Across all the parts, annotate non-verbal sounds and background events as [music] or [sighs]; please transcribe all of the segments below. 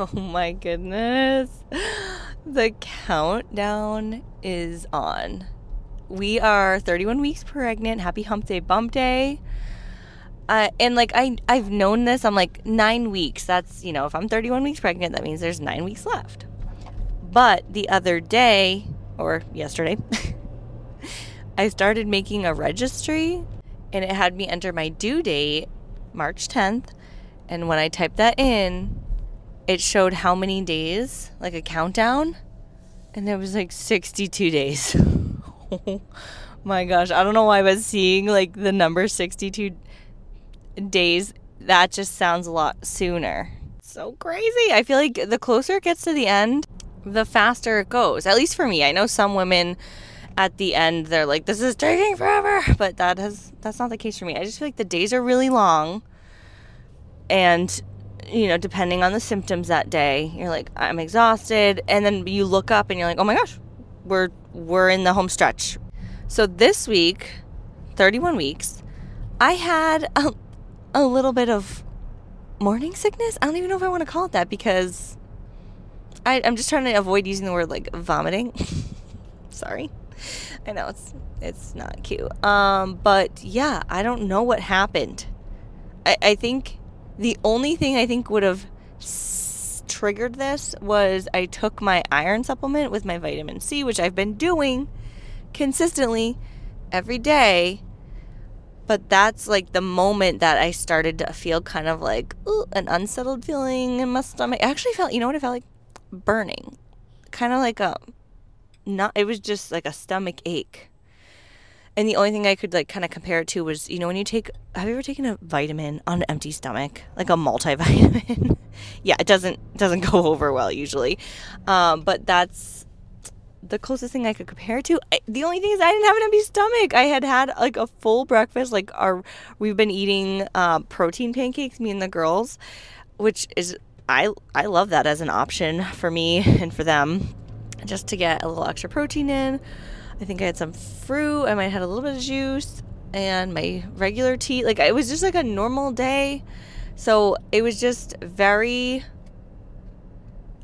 [laughs] Oh my goodness. The countdown is on. We are 31 weeks pregnant. Happy hump day, bump day. Uh, and like I, I've known this. I'm like nine weeks. That's you know, if I'm 31 weeks pregnant, that means there's nine weeks left. But the other day, or yesterday, [laughs] I started making a registry, and it had me enter my due date, March 10th. And when I typed that in, it showed how many days, like a countdown, and there was like 62 days. [laughs] my gosh, I don't know why, but seeing like the number 62 days, that just sounds a lot sooner. So crazy. I feel like the closer it gets to the end, the faster it goes. At least for me. I know some women at the end they're like this is taking forever, but that has that's not the case for me. I just feel like the days are really long and you know, depending on the symptoms that day, you're like, I'm exhausted. And then you look up and you're like, oh my gosh, we're, we're in the home stretch. So this week, 31 weeks, I had a, a little bit of morning sickness. I don't even know if I want to call it that because I, I'm just trying to avoid using the word like vomiting. [laughs] Sorry. I know it's it's not cute. Um, but yeah, I don't know what happened. I, I think the only thing I think would have s- triggered this was I took my iron supplement with my vitamin C, which I've been doing consistently every day. But that's like the moment that I started to feel kind of like ooh, an unsettled feeling in my stomach. I actually felt, you know what I felt like? Burning. Kind of like a not it was just like a stomach ache and the only thing I could like kind of compare it to was, you know, when you take, have you ever taken a vitamin on an empty stomach, like a multivitamin? [laughs] yeah, it doesn't doesn't [laughs] go over well usually, um, but that's the closest thing I could compare it to. I, the only thing is I didn't have an empty stomach. I had had like a full breakfast. Like our, we've been eating uh, protein pancakes, me and the girls, which is I I love that as an option for me [laughs] and for them, just to get a little extra protein in. I think I had some fruit. I might have had a little bit of juice and my regular tea. Like it was just like a normal day. So it was just very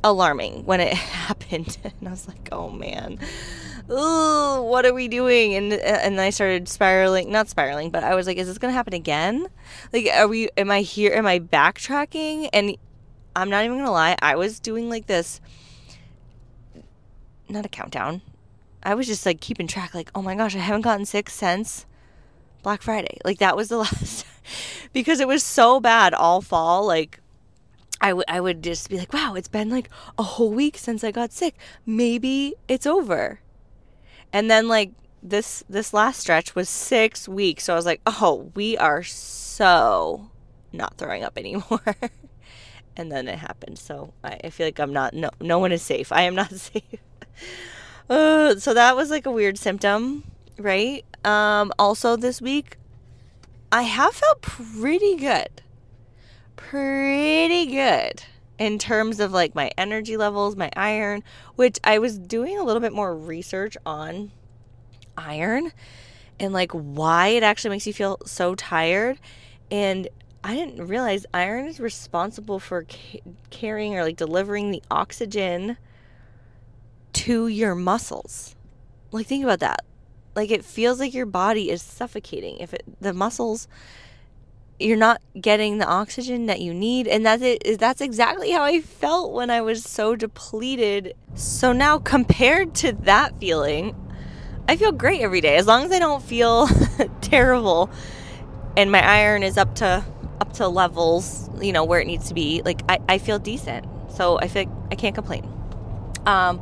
alarming when it [laughs] happened. [laughs] And I was like, oh man. Ooh, what are we doing? And uh, and I started spiraling, not spiraling, but I was like, is this gonna happen again? Like, are we? Am I here? Am I backtracking? And I'm not even gonna lie, I was doing like this, not a countdown, I was just like keeping track, like, oh my gosh, I haven't gotten sick since Black Friday. [laughs] Like that was the [laughs] last [laughs] because it was so bad all fall. Like I, w- I would just be like, wow, it's been like a whole week since I got sick. Maybe it's over. And then like this this last stretch was six weeks. So I was like, oh, we are so not throwing up anymore. and then it happened. So I, I feel like I'm not no no one is safe. I am not safe. Uh, so that was like a weird symptom, right? Um, also this week, I have felt pretty good. Pretty good in terms of like my energy levels, my iron, which I was doing a little bit more research on iron and like why it actually makes you feel so tired. And I didn't realize iron is responsible for ca- carrying or like delivering the oxygen to your muscles. Like think about that. Like it feels like your body is suffocating if it, the muscles you're not getting the oxygen that you need and that's it that's exactly how I felt when I was so depleted. So now compared to that feeling, I feel great every day as long as I don't feel [laughs] terrible and my iron is up to up to levels, you know, where it needs to be. Like I, I feel decent. So I feel I can't complain. Um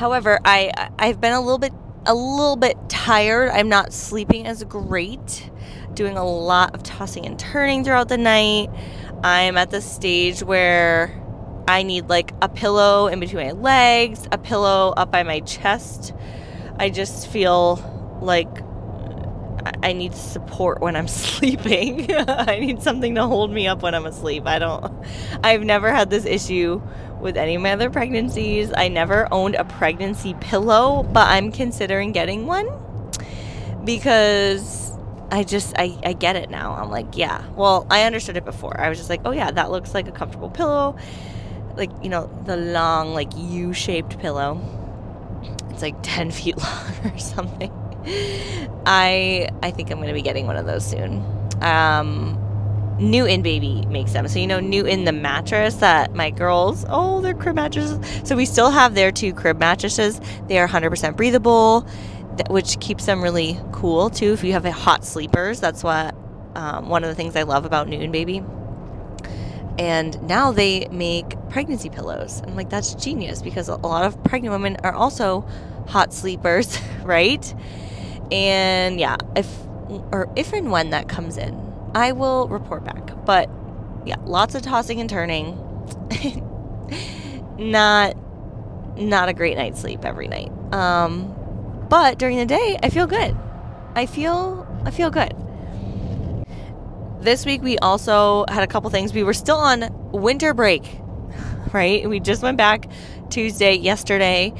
However, I I've been a little bit a little bit tired. I'm not sleeping as great. Doing a lot of tossing and turning throughout the night. I'm at the stage where I need like a pillow in between my legs, a pillow up by my chest. I just feel like I need support when I'm [laughs] sleeping. [laughs] I need something to hold me up when I'm asleep. I don't I've never had this issue with any of my other pregnancies. I never owned a pregnancy pillow, but I'm considering getting one because I just I, I get it now. I'm like, yeah. Well, I understood it before. I was just like, oh yeah, that looks like a comfortable pillow. like, you know, the long, like U shaped pillow. It's like [laughs] 10 feet long or something. I I think I'm to be getting one of those soon. Um, Newton Baby makes them. So you know Newton the mattress that my girls, oh, they're crib mattresses. So we still have their two crib mattresses. They are 100% breathable, which keeps them really cool too. If you have hot sleepers, that's what um, one of the things I love about Newton Baby. And now they make pregnancy pillows. I'm like, that's genius because a lot of pregnant women are also hot sleepers, [laughs] right? And yeah, if or if and when that comes in, I will report back. But yeah, lots of tossing and turning. [laughs] not not a great night's sleep every night. Um, but during the day, I feel good. I feel I feel good. This week we also had a couple things. We were still on winter break, [laughs] right? We just went back Tuesday, yesterday,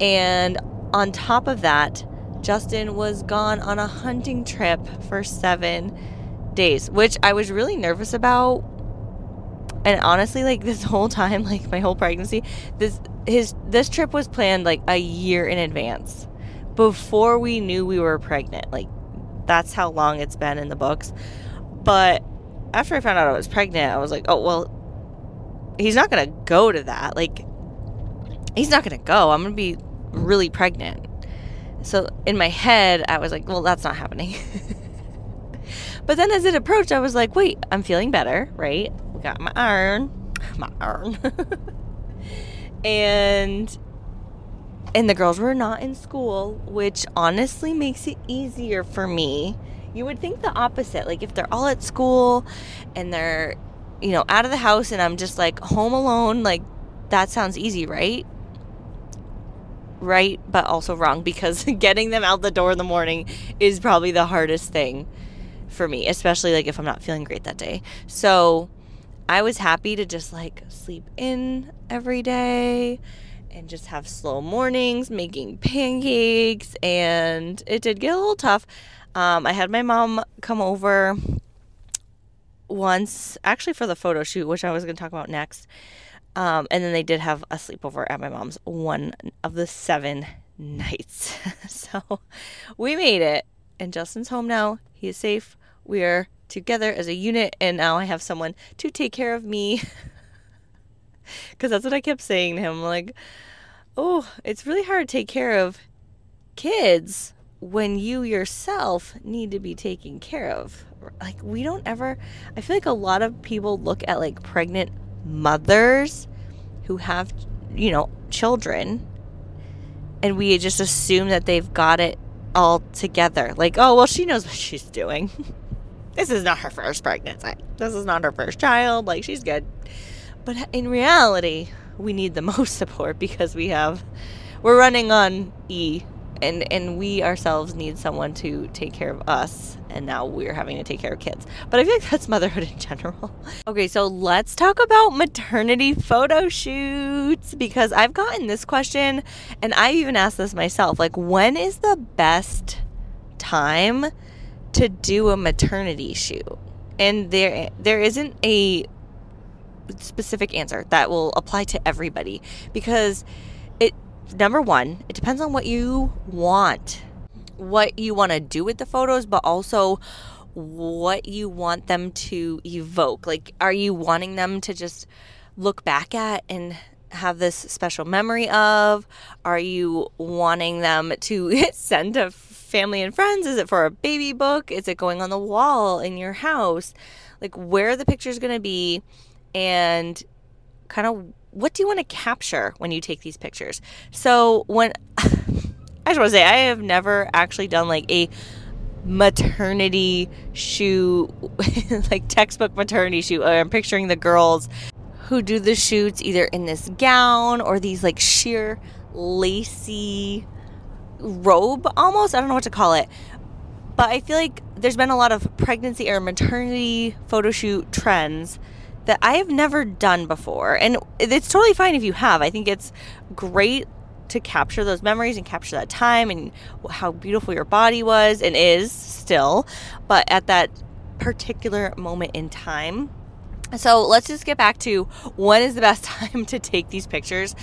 and on top of that, Justin was gone on a hunting trip for 7 days, which I was really nervous about. And honestly, like this [laughs] whole time, like my whole pregnancy, this his this trip was planned like a year in advance before we knew we were pregnant. Like that's how long it's been in the books. But after I found out I was pregnant, I was like, "Oh, well, he's not going to go to that. Like he's not going to go. I'm going to be really pregnant." So in my head, I was like, "Well, that's not happening." [laughs] But then as it approached, I was like, wait, I'm feeling better, right? Got my iron, my iron. [laughs] and and the girls were not in school, which honestly makes it easier for me. You would think the opposite. Like if they're all at school and they're, you know, out of the house and I'm just like home alone, like that sounds easy, right? Right, but also wrong because [laughs] getting them out the door in the morning is probably the hardest thing for me, especially like if I'm not feeling great that day. So I was happy to just like sleep in every day and just have slow mornings making pancakes. And it did get a little tough. Um, I had my mom come over once, actually for the photo shoot, which I was going to talk about next. Um, and then they did have a sleepover at my mom's one of the seven nights. [laughs] so we made it. And Justin's home now. He is safe we are together as a unit, and now I have someone to take care of me. [laughs] Because that's what I kept saying to him. Like, oh, it's really hard to take care of kids when you yourself need to be taken care of. Like, we don't ever, I feel like a lot of people look at like pregnant mothers who have, you know, children, and we just assume that they've got it all together. Like, oh, well, she knows what she's doing. [laughs] this is not her first pregnancy. This is not her first child. Like, she's good. But in reality, we need the [laughs] most support because we have, we're running on E and and we ourselves need someone to take care of us and now we're having to take care of kids but i feel like [laughs] that's motherhood in general [laughs] okay so let's talk about maternity photo shoots because i've gotten this question and i even asked this myself like when is the best time to do a maternity shoot. And there there isn't a specific answer that will apply to everybody because number 1, it depends on what you want. What you want to do with the photos, but also what you want them to evoke. Like are you wanting them to just look back at and have this special memory of? Are you wanting them to [laughs] send a family and friends? Is it for a baby book? Is it going on the wall in your house? Like where the picture's going to be and kind of what do you want to capture when you take these pictures? So when [laughs] I just want to say I have never actually done like a maternity shoot [laughs] like textbook maternity shoot. I'm picturing the girls who do the shoots either in this gown or these like sheer lacy robe almost. I don't know what to call it. But I feel like there's been a lot of pregnancy or maternity photo shoot trends that I have never done before. And it's totally fine if you have. I think it's great to capture those memories and capture that time and how beautiful your body was and is still. But at that particular moment in time, So let's just get back to when is the best [laughs] time to take these pictures.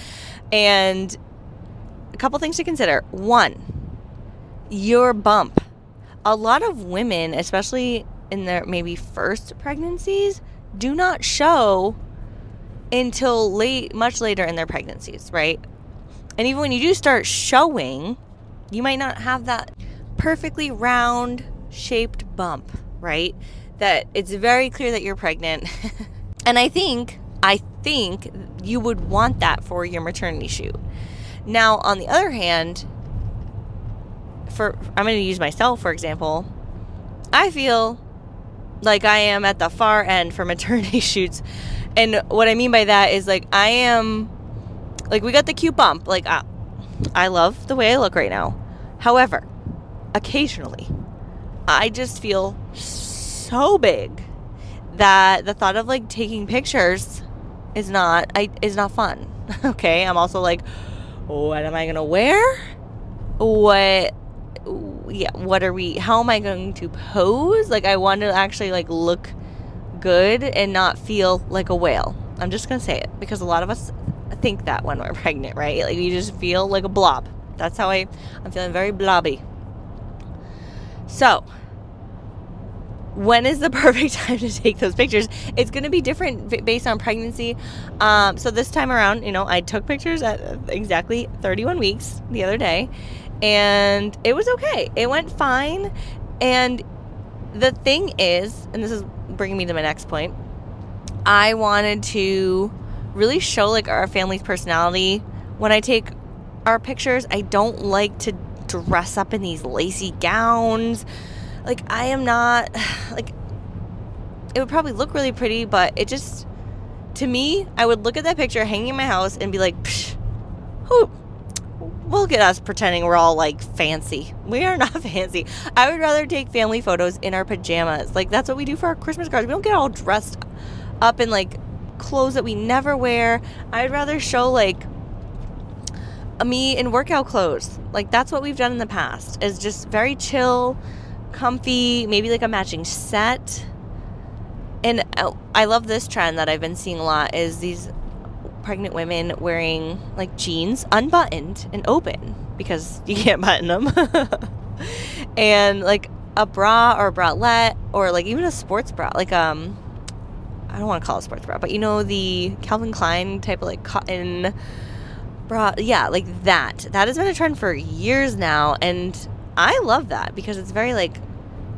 And a couple things to consider. One, your bump. A lot of women, especially in their maybe first pregnancies, do not show until late, much later in their pregnancies, right? And even when you do start showing, you might not have that perfectly round shaped bump, right? That it's very clear that you're pregnant. [laughs] and I think, I think you would want that for your maternity shoot. Now, on the other hand, for I'm going to use myself for example, I feel like I am at the far end for [laughs] maternity shoots. And what I mean by that is like I am like we got the cute bump. Like I, I love the way I look right now. However, occasionally I just feel so big that the thought of like taking pictures is not I is not fun. [laughs] okay? I'm also like what am I going to wear? What yeah, what are we how am I going to pose? Like I want to actually like look good and not feel like a whale. I'm just to say it because a lot of us think that when we're [laughs] pregnant, right? Like you just feel like a blob. That's how I I'm feeling very blobby. So, when is the [laughs] perfect time to take those pictures? It's going to be different based on pregnancy. Um, so this time around, you know, I took pictures at exactly 31 weeks the other day, and it was okay. It went fine. And the thing is, and this is bringing me to my next point, I wanted to really show like our family's personality when I take our pictures. I don't like to dress up in these lacy gowns. Like I am not [sighs] like it would probably look really pretty, but it just to me, I would look at that picture hanging in my house and be like, who look at us pretending we're all like fancy. We are not [laughs] fancy. I would rather take family photos in our pajamas. Like that's what we do for our Christmas cards. We don't get all dressed up in like clothes that we never wear. I'd rather show like me in workout clothes. Like that's what we've done in the past. Is just very chill, comfy, maybe like a matching set. And uh, I love this trend that I've been seeing a lot is these pregnant women wearing like jeans unbuttoned and open because you can't button them. [laughs] and like a bra or a bralette or like even a sports bra, like um I don't want to call it a sports bra, but you know the Calvin Klein type of like cotton bra. Yeah, like that. That has been a trend for years now, and I love that because it's very like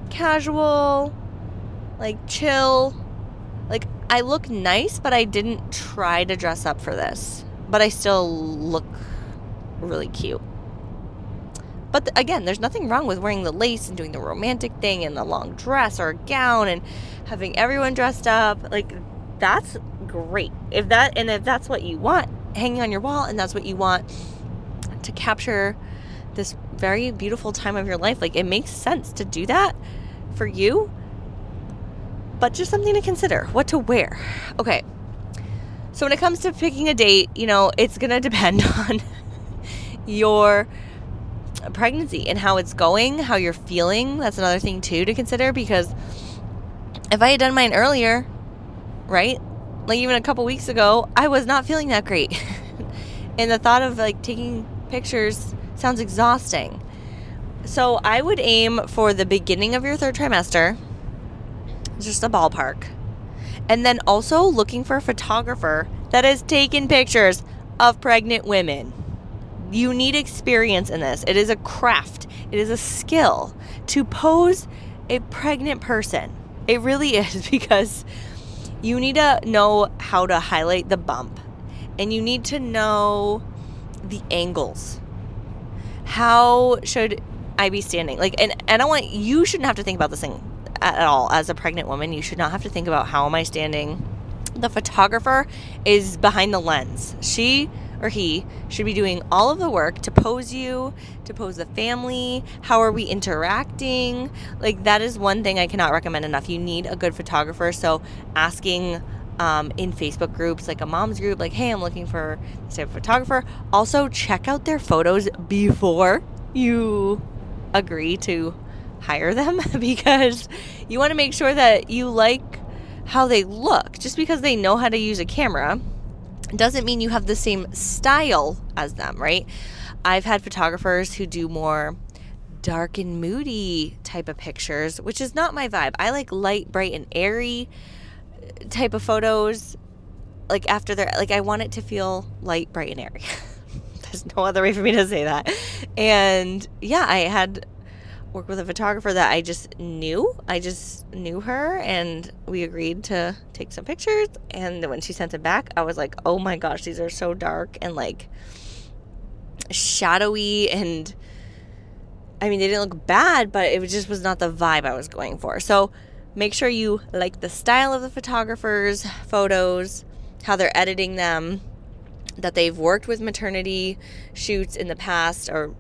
casual, like chill. I look nice, but I didn't try to dress up for this. But I still look really cute. But th- again, there's nothing wrong with wearing the lace and doing the romantic thing and the long dress or a gown and having everyone dressed up. Like that's great. If that and if that's what you want hanging on your wall and that's what you want to capture this very beautiful time of your life, like it makes sense to do that for you. But just something to consider what to wear. Okay. So when it comes to picking a date, you know, it's going [laughs] to depend on your pregnancy and how it's going, how you're feeling. That's another thing too to consider because if I had done mine earlier, right? Like even a couple weeks ago, I was not feeling that great. [laughs] and the thought of like taking pictures sounds exhausting. So I would aim for the beginning of your third trimester, just a ballpark. And then also looking for a photographer that has taken pictures of pregnant women. You need experience in this. It is a craft, it is a skill to pose a pregnant person. It really [laughs] is because you need to know how to highlight the bump and you need to know the angles. How should I be standing? Like, and, and I want you shouldn't have to think about this thing at all as a pregnant woman. You should not have to think about how am I standing. The photographer is behind the lens. She or he should be doing all of the work to pose you, to pose the family. How are we interacting? Like, that is one thing I cannot recommend enough. You need a good photographer. So, asking um, in Facebook groups, like a mom's group, like, hey, I'm looking for this type of photographer. Also, check out their photos before you agree to hire them [laughs] because you want to make sure that you like how they look. Just because they know how to use a camera doesn't mean you have the same style as them, right? I've had photographers who do more dark and moody type of pictures, which is not my vibe. I like light, bright, and airy uh, type of photos. Like after they're like, I want it to feel light, bright, and airy. [laughs] There's no other way for me to say that. And yeah, I had work with a photographer that I just knew. I just knew her and we agreed to take some pictures. And when she sent it back, I was like, oh my gosh, these are so dark and like shadowy. And I mean, they didn't look bad, but it just was not the vibe I was going for. So make sure you like the style of the photographer's photos, how they're editing them, that they've worked with maternity shoots in the past or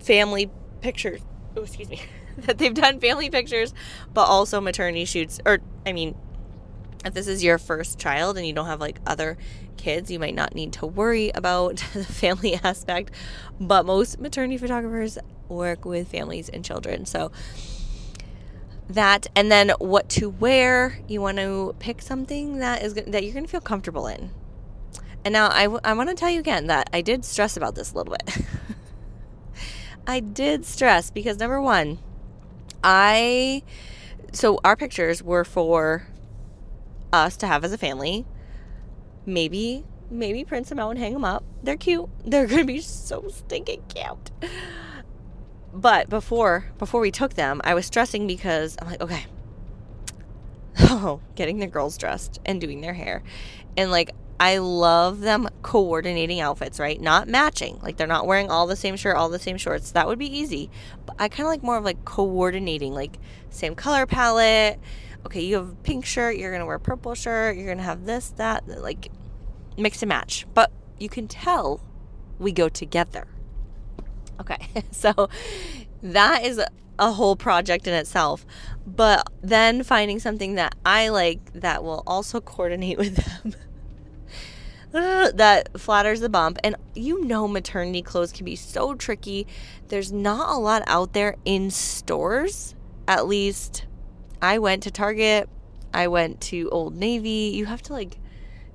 family pictures oh, excuse me, [laughs] that they've done family pictures, but also maternity shoots. Or, I mean, if this is your first child and you don't have like other kids, you might not need to worry about [laughs] the family [laughs] aspect. But most maternity photographers work with families and children. So, that and then what to wear you want to pick something that is that you're going to feel comfortable in and now I, w- I want to tell you again that i did stress about this a little bit I did stress because number one, I so our pictures were for us to have as a family. Maybe maybe print them out and hang them up. They're cute. [laughs] They're gonna be so stinking cute. But before before we took them, I was stressing because I'm like, okay, [laughs] oh, getting the girls dressed and doing their hair, and like I love them coordinating outfits, right? Not matching. Like they're not wearing all the same shirt, all the same shorts. That would be easy. But I kind of like more of like coordinating, like same color palette. Okay, you have a pink shirt, you're going to wear purple shirt, you're going to have this, that, like mix and match. But you can tell we go together. Okay, [laughs] so that is a whole project in itself. But then finding something that I like that will also coordinate [laughs] with them [laughs] that flatters the bump. And you know, maternity clothes can be so tricky. There's not a lot out there in stores. At least I went to Target, I went to Old Navy. You have to like,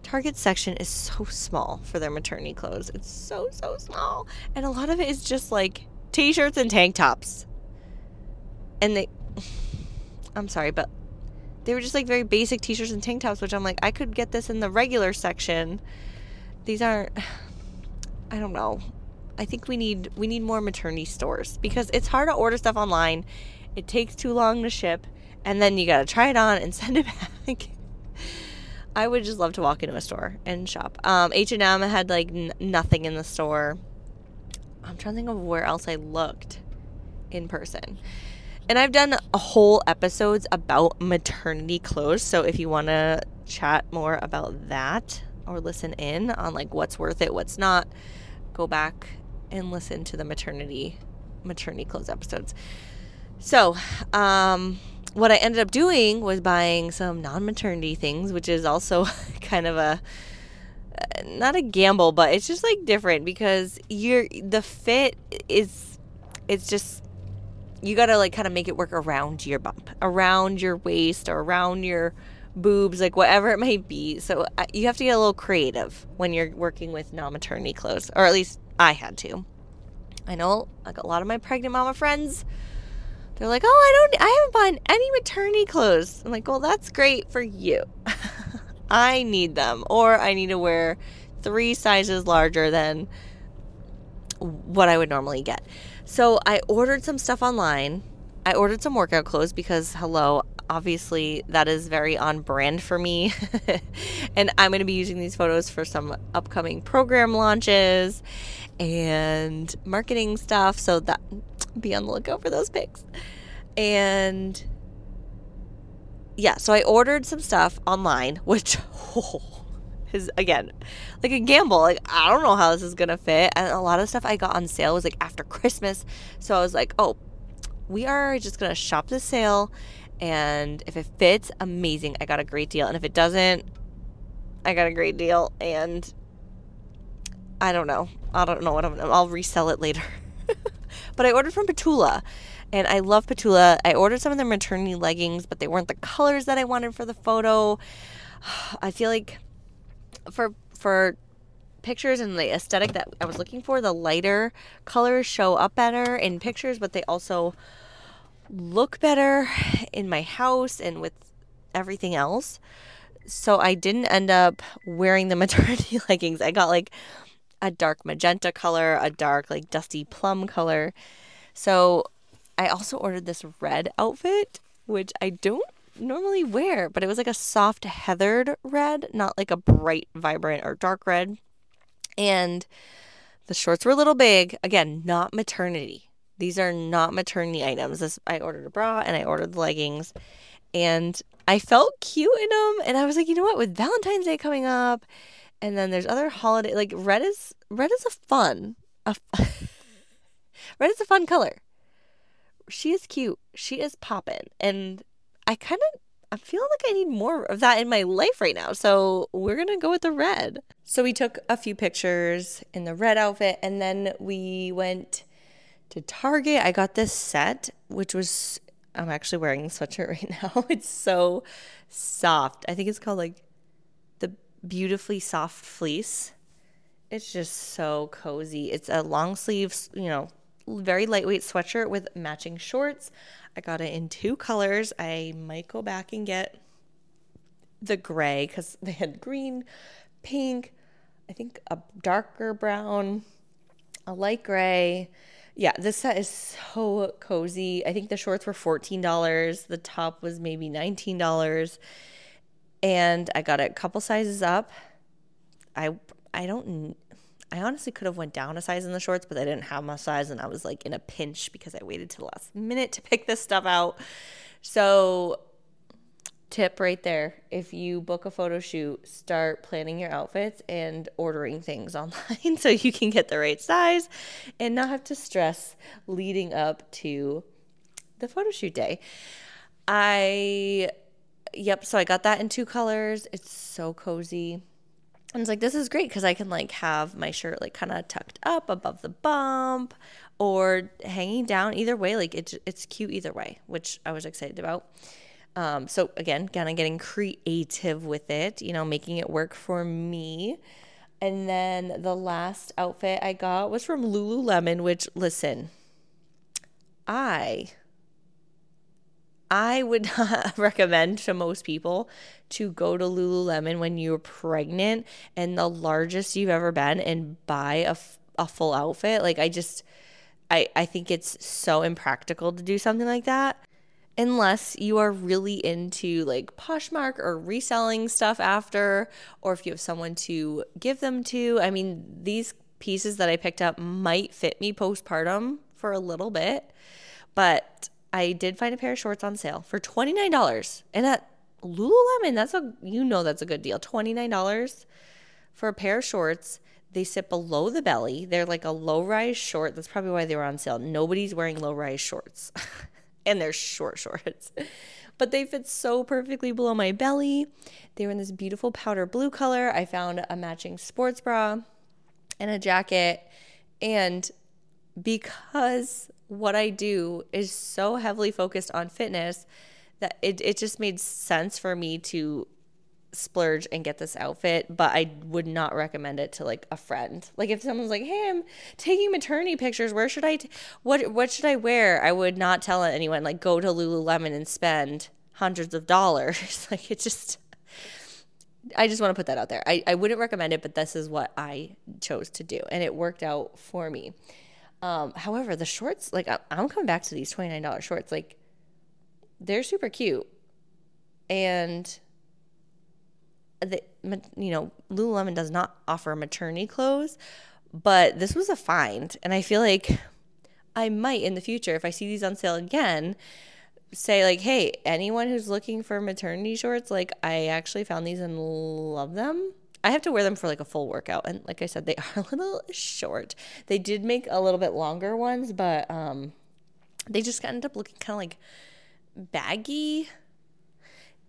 Target section is so small for their maternity clothes. It's so, so small. And a lot of it is just like t shirts and tank tops. And they, [sighs] I'm sorry, but they were just like very basic t-shirts and tank tops which i'm like i could get this in the regular section these aren't [sighs] I don't know. I think we need we need more maternity stores because it's hard to order stuff online. It takes too long to ship and then you got to try it on and [laughs] send it back. I would just love to walk into a store and shop. Um, H&M had like n- nothing in the store. I'm trying to think of where else I looked in person. And I've done a whole episodes about maternity clothes, so if you want to chat more about that, or listen in on like what's worth it, what's not, go back and listen to the maternity maternity clothes episodes. So, um, what I ended up doing was buying some non-maternity things, which is also [laughs] kind of a not a gamble, but it's just like different because you're the fit is it's just you got to like kind of make it work around your bump, around your waist or around your boobs, like whatever it might be. So uh, you have to get a little creative when you're working with non maternity clothes, or at least I had to. I know like a lot of my pregnant mama friends, they're like, oh, I don't, I haven't bought any maternity clothes. I'm like, well, that's great for you. [laughs] I need them, or I need to wear three sizes larger than what I would normally get. So I ordered some stuff online. I ordered some workout clothes because, hello, obviously that is very on brand for me. [laughs] and I'm going to be using these photos for some upcoming program launches and marketing stuff. So that [tsk] be on the lookout for those pics. And yeah, so I ordered some stuff online, which [laughs] oh, again like a gamble. Like I don't know how this is gonna fit, and a lot of stuff I got on sale was like after Christmas, so I was like, oh, we are just gonna shop the sale and if it fits, amazing. I got a great deal. And if it doesn't, I got a great deal. And I don't know. I don't know what I'm I'll resell it later. [laughs] But I ordered from Petula and I love Petula. I ordered some of their maternity leggings, but they weren't the colors that I wanted for the photo. [sighs] I feel like for for pictures and the aesthetic that I was looking for, the lighter colors show up better in pictures, but they also look better in my house and with everything else. So I didn't end up wearing the [laughs] maternity leggings. I got like a dark magenta color, a dark like dusty plum color. So I also ordered this red outfit, which I don't normally wear, but it was like a soft heathered red, not like a bright, vibrant, or dark red. And the shorts were a little big. Again, not maternity. These are not maternity items. This I ordered a bra and I ordered the leggings. And I felt cute in them. And I was like, you know what? With Valentine's Day coming up, and then there's other holiday like red is red is a fun a [laughs] red is a fun color. She is cute. She is poppin'. And I kind of I'm feeling like I need more of that in my life right now. So we're going to go with the red. So we took a few pictures in the red outfit and then we went to Target. I got this set, which was, I'm actually wearing the sweatshirt [laughs] right now. It's so soft. I think it's called like the Beautifully Soft Fleece. It's just so cozy. It's a long sleeve, you know, very lightweight sweatshirt with matching shorts. I got it in two colors. I might go back and get the gray because they had green, pink, I think a darker brown, a light gray. Yeah, this set is so cozy. I think the shorts were $14. The top was maybe $19. And I got it a couple sizes up. I I don't I honestly could have went down a size in the shorts, but I didn't have my size and I was like in a pinch because I waited to the last minute to [laughs] pick this stuff out. So tip right there. If you book a photo shoot, start planning your outfits and ordering things [laughs] online so you can get the right size and not have to stress leading up to the photo shoot day. I yep, so I got that in two colors. It's so cozy. And it's like, this is great because I can like have my shirt like kind of tucked up above the bump or hanging down either way. Like it's, it's cute either way, which I was excited about. Um, so again, kind of getting creative with it, you know, making it work for me. And then the last outfit I got was from Lululemon, which listen, I I would [laughs] not recommend to most people to go to Lululemon when you're pregnant and the largest you've ever been and buy a, a full outfit. Like, I just, I, I think it's so impractical to do something like that unless you are really into like Poshmark or reselling stuff after, or if you have someone to give them to. I mean, these pieces that I picked up might fit me postpartum for a little bit, but I did find a pair of shorts on sale for $29. And at Lululemon, that's a you know that's a good deal. $29 for a pair of shorts. They sit below the belly. They're like a low-rise short. That's probably why they were on sale. Nobody's wearing low-rise shorts. [laughs] and they're short shorts. But they fit so perfectly below my belly. They were in this beautiful powder blue color. I found a matching sports bra and a jacket. And because what I do is so heavily focused on fitness that it, it just made sense for me to splurge and get this outfit, but I would not recommend it to like a friend. Like if someone's like, "Hey, I'm taking maternity pictures. Where should I t- what what should I wear?" I would not tell anyone like go to Lululemon and spend hundreds of dollars. [laughs] like it just I just want to put that out there. I, I wouldn't recommend it, but this is what I chose to do and it worked out for me. Um, however, the shorts, like I'm coming back to these $29 shorts, like they're super cute. And the, you know, Lululemon does not offer maternity clothes, but this was a find. And I feel like I might in the future, if I see these on sale again, say like, hey, anyone who's looking for maternity shorts, like I actually found these and love them. I have to wear them for like a full workout. And like I said, they [laughs] are a little short. They did make a little bit longer ones, but um, they just ended up looking kind of like baggy.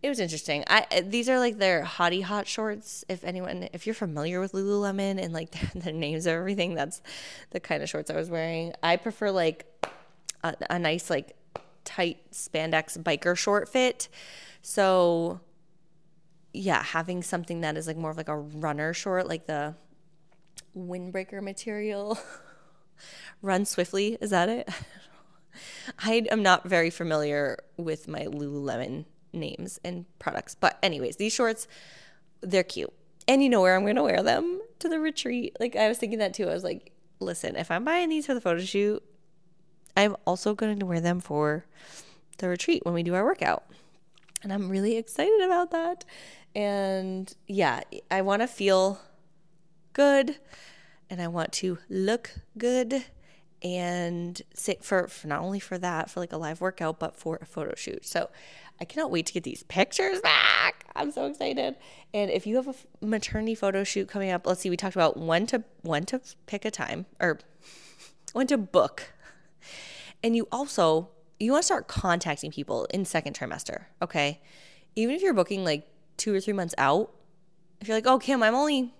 It was interesting. I these are like their Hotty Hot shorts. If anyone, if you're familiar with Lululemon and like [laughs] their, their names of everything, that's the kind of shorts I was wearing. I prefer like a, a nice like tight spandex biker short fit. So yeah, having something that is like more of like a runner short, like the windbreaker material. [laughs] Run swiftly, is that it? [laughs] I am not very familiar with my Lululemon names and products. But anyways, these shorts, they're cute. And you know where I'm to wear them? To the retreat. Like I was thinking that too. I was like, listen, if I'm buying these for the photo shoot, I'm also going to wear them for the retreat when we do our workout. And I'm really excited about that. And yeah, I want to feel good and I want to look good and sit for, for not only for that, for like a live workout, but for a photo shoot. So I cannot wait to get these pictures back. I'm so excited. And if you have a maternity photo shoot coming up, let's see, we talked about when to when to pick a time or when to book. And you also you want to start contacting people in second trimester, okay? Even if you're booking like 2 or 3 months out, if you're like, "Oh, Kim, I'm only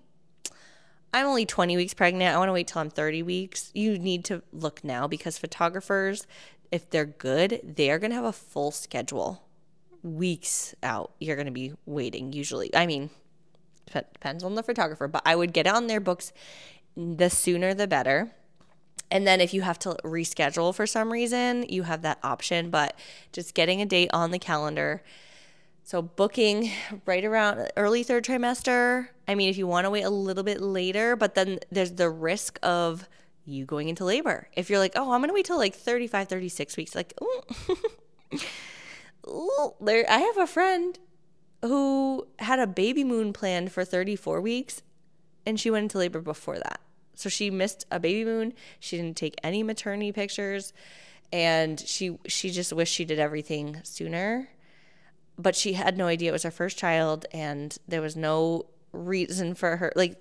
I'm only 20 weeks pregnant. I want to wait till I'm 30 weeks." You need to look now because photographers if they're good, they are going to have a full schedule weeks out you're going to be waiting usually. I mean, depends on the photographer, but I would get on their books the sooner the better. And then if you have to reschedule for some reason, you have that option, but just getting a date on the calendar. So booking right around early third trimester. I mean, if you want to wait a little bit later, but then there's the risk of you going into labor. If you're like, "Oh, I'm going to wait till like 35, 36 weeks." Like, [laughs] there I have a friend who had a baby moon planned for 34 weeks and she went into labor before that. So she missed a baby moon. She didn't take any maternity pictures and she she just wished she did everything sooner. But she had no idea it was her first child and there was no reason for her like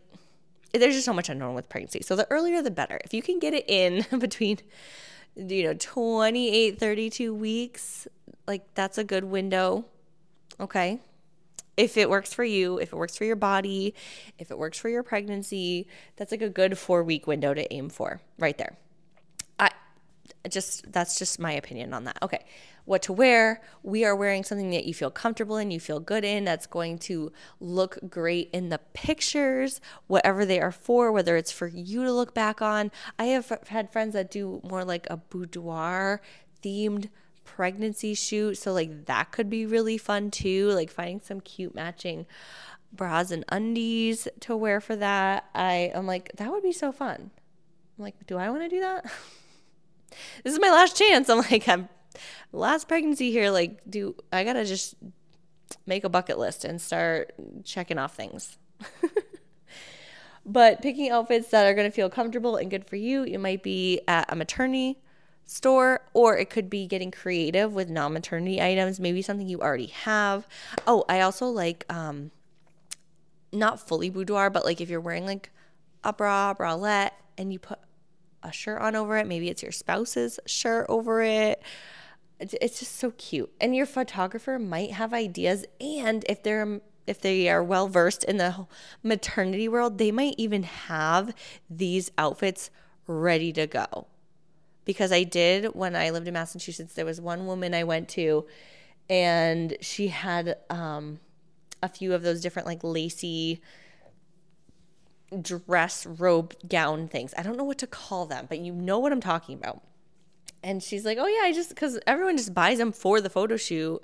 there's just so much unknown with pregnancy. So the earlier the better. If you can get it in [laughs] between you know 28 32 weeks like that's a good window okay if it works for you if it works for your body if it works for your pregnancy that's like a good four week window to aim for right there i just that's just my opinion on that okay what to wear. We are wearing something that you feel comfortable in, you feel good in, that's going to look great in the pictures, whatever they are for, whether it's for you to look back on. I have had friends that do more like a boudoir themed pregnancy shoot. So, like, that could be really fun too, like finding some cute matching bras and undies to wear for that. I am like, that would be so fun. I'm like, do I want to do that? [laughs] this is my last chance. I'm like, I'm last pregnancy here, like, do I gotta just make a bucket list and start checking off things. [laughs] but picking outfits that are gonna feel comfortable and good for you, You might be at a maternity store or it could be getting creative with non-maternity items maybe something you already have oh i also like um not fully boudoir but like if you're wearing like a bra bralette and you put a shirt on over it maybe it's your spouse's shirt over it it's just so cute. And your photographer might have ideas and if they're if they are well versed in the maternity world, they might even have these outfits ready to go. Because I did when I lived in Massachusetts, there was one woman I went to and she had um, a few of those different like lacy dress robe gown things. I don't know what to call them, but you know what I'm talking about. And she's like, oh, yeah, I just, because everyone just buys them for the photo shoot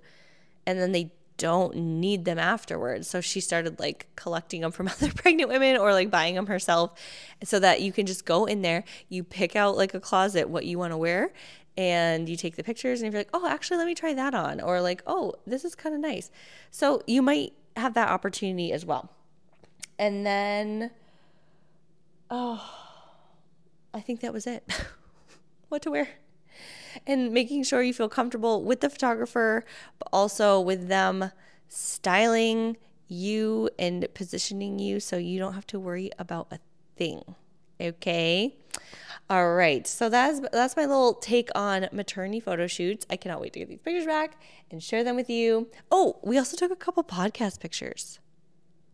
and then they don't need them afterwards. So she started like collecting them from [laughs] other pregnant women or like buying them herself so that you can just go in there, you pick out like a closet what you want to wear and you take the pictures and if you're like, oh, actually, let me try that on. Or like, oh, this is kind of nice. So you might have that opportunity as well. And then, oh, I think that was it. [laughs] what to wear and making sure you feel comfortable with the photographer, but also with them styling you and positioning you so you don't have to worry about a thing. Okay? All right. So that's that's my little take on maternity photo shoots. I cannot wait to get these pictures back and share them with you. Oh, we also took a couple podcast pictures.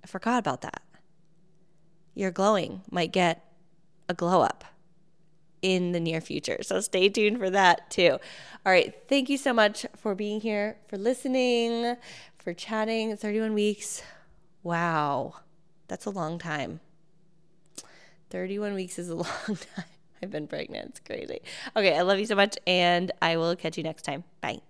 I forgot about that. You're Glowing might get a glow up. In the near future. So stay tuned for that too. All right. Thank you so much for being here, for listening, for chatting. 31 weeks. Wow. That's a long time. 31 weeks is a [laughs] long time. I've been pregnant. It's crazy. Okay. I love you so much. And I will catch you next time. Bye.